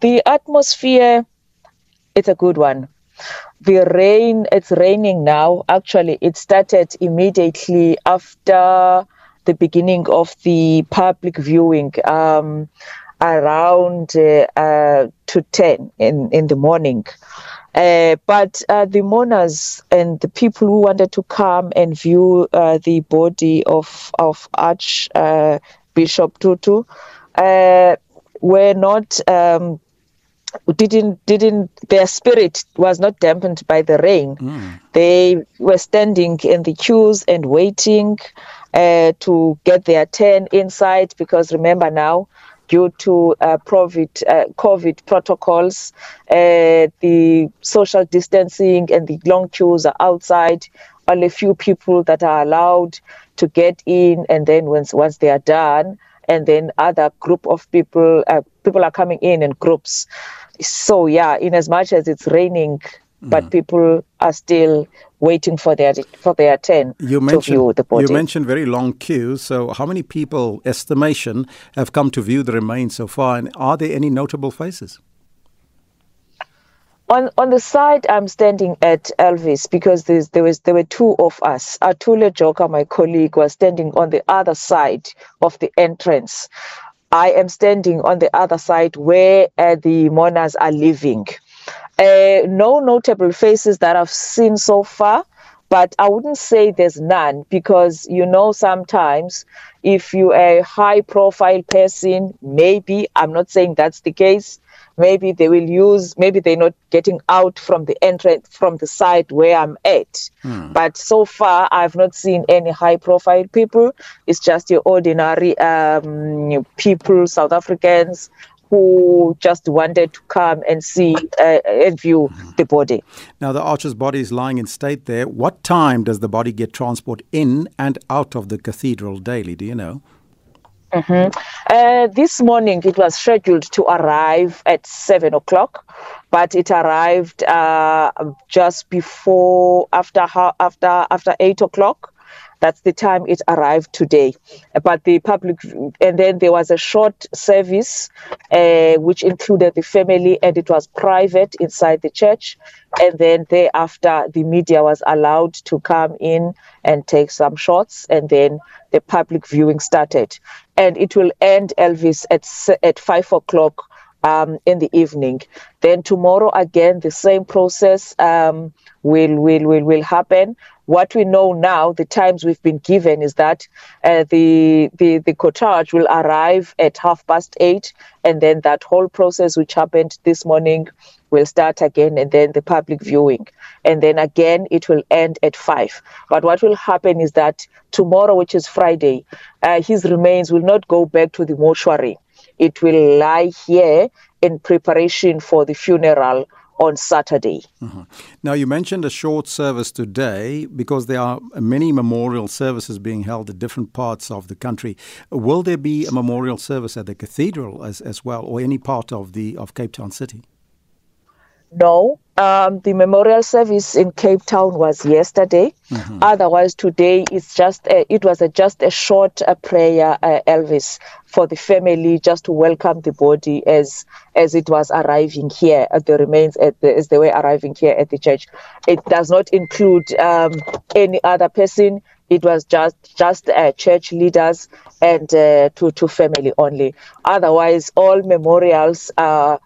the atmosphere, it's a good one. The rain, it's raining now. Actually, it started immediately after the beginning of the public viewing. Um, around uh, uh, to 10 in, in the morning. Uh, but uh, the mourners and the people who wanted to come and view uh, the body of of Archbishop Tutu uh, were not um, didn't didn't their spirit was not dampened by the rain. Mm. They were standing in the queues and waiting uh, to get their turn inside because remember now due to uh, COVID, uh, COVID protocols, uh, the social distancing and the long queues are outside. Only few people that are allowed to get in, and then once once they are done, and then other group of people uh, people are coming in in groups. So yeah, in as much as it's raining, mm. but people are still waiting for their for their turn you mentioned, to view the body. You mentioned very long queues. So, how many people, estimation, have come to view the remains so far, and are there any notable faces? On on the side, I'm standing at Elvis because there was there were two of us. Atule Joka, my colleague, was standing on the other side of the entrance. I am standing on the other side where uh, the mourners are living. Uh, no notable faces that I've seen so far, but I wouldn't say there's none because you know sometimes if you're a high profile person, maybe I'm not saying that's the case. Maybe they will use, maybe they're not getting out from the entrance from the side where I'm at. Hmm. But so far, I've not seen any high profile people. It's just your ordinary um, people, South Africans, who just wanted to come and see uh, and view the body. Now, the Arch's body is lying in state there. What time does the body get transport in and out of the cathedral daily? Do you know? Mm-hmm. Uh, this morning it was scheduled to arrive at seven o'clock, but it arrived uh, just before after after after eight o'clock. That's the time it arrived today. But the public, and then there was a short service uh, which included the family, and it was private inside the church. And then thereafter, the media was allowed to come in and take some shots, and then the public viewing started. And it will end, Elvis, at at five o'clock. Um, in the evening. Then tomorrow again, the same process um, will will will will happen. What we know now, the times we've been given, is that uh, the, the the cortege will arrive at half past eight, and then that whole process which happened this morning will start again, and then the public viewing, and then again it will end at five. But what will happen is that tomorrow, which is Friday, uh, his remains will not go back to the mortuary. It will lie here in preparation for the funeral on Saturday. Mm-hmm. Now, you mentioned a short service today because there are many memorial services being held at different parts of the country. Will there be a memorial service at the cathedral as, as well, or any part of the of Cape Town City? No, um, the memorial service in Cape Town was yesterday. Mm-hmm. Otherwise, today it's just a, it was a, just a short uh, prayer, uh, Elvis, for the family, just to welcome the body as as it was arriving here at the remains at the, as they were arriving here at the church. It does not include um, any other person. It was just just uh, church leaders and uh, to to family only. Otherwise, all memorials are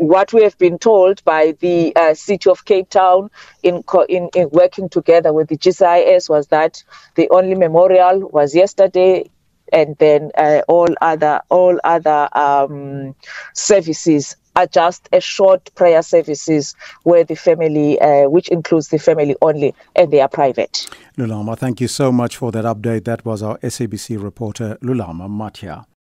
what we have been told by the uh, city of Cape Town in, in, in working together with the GCIS was that the only memorial was yesterday, and then uh, all other all other um, services are just a short prayer services where the family, uh, which includes the family only, and they are private. Lulama, thank you so much for that update. That was our SABC reporter Lulama Matia.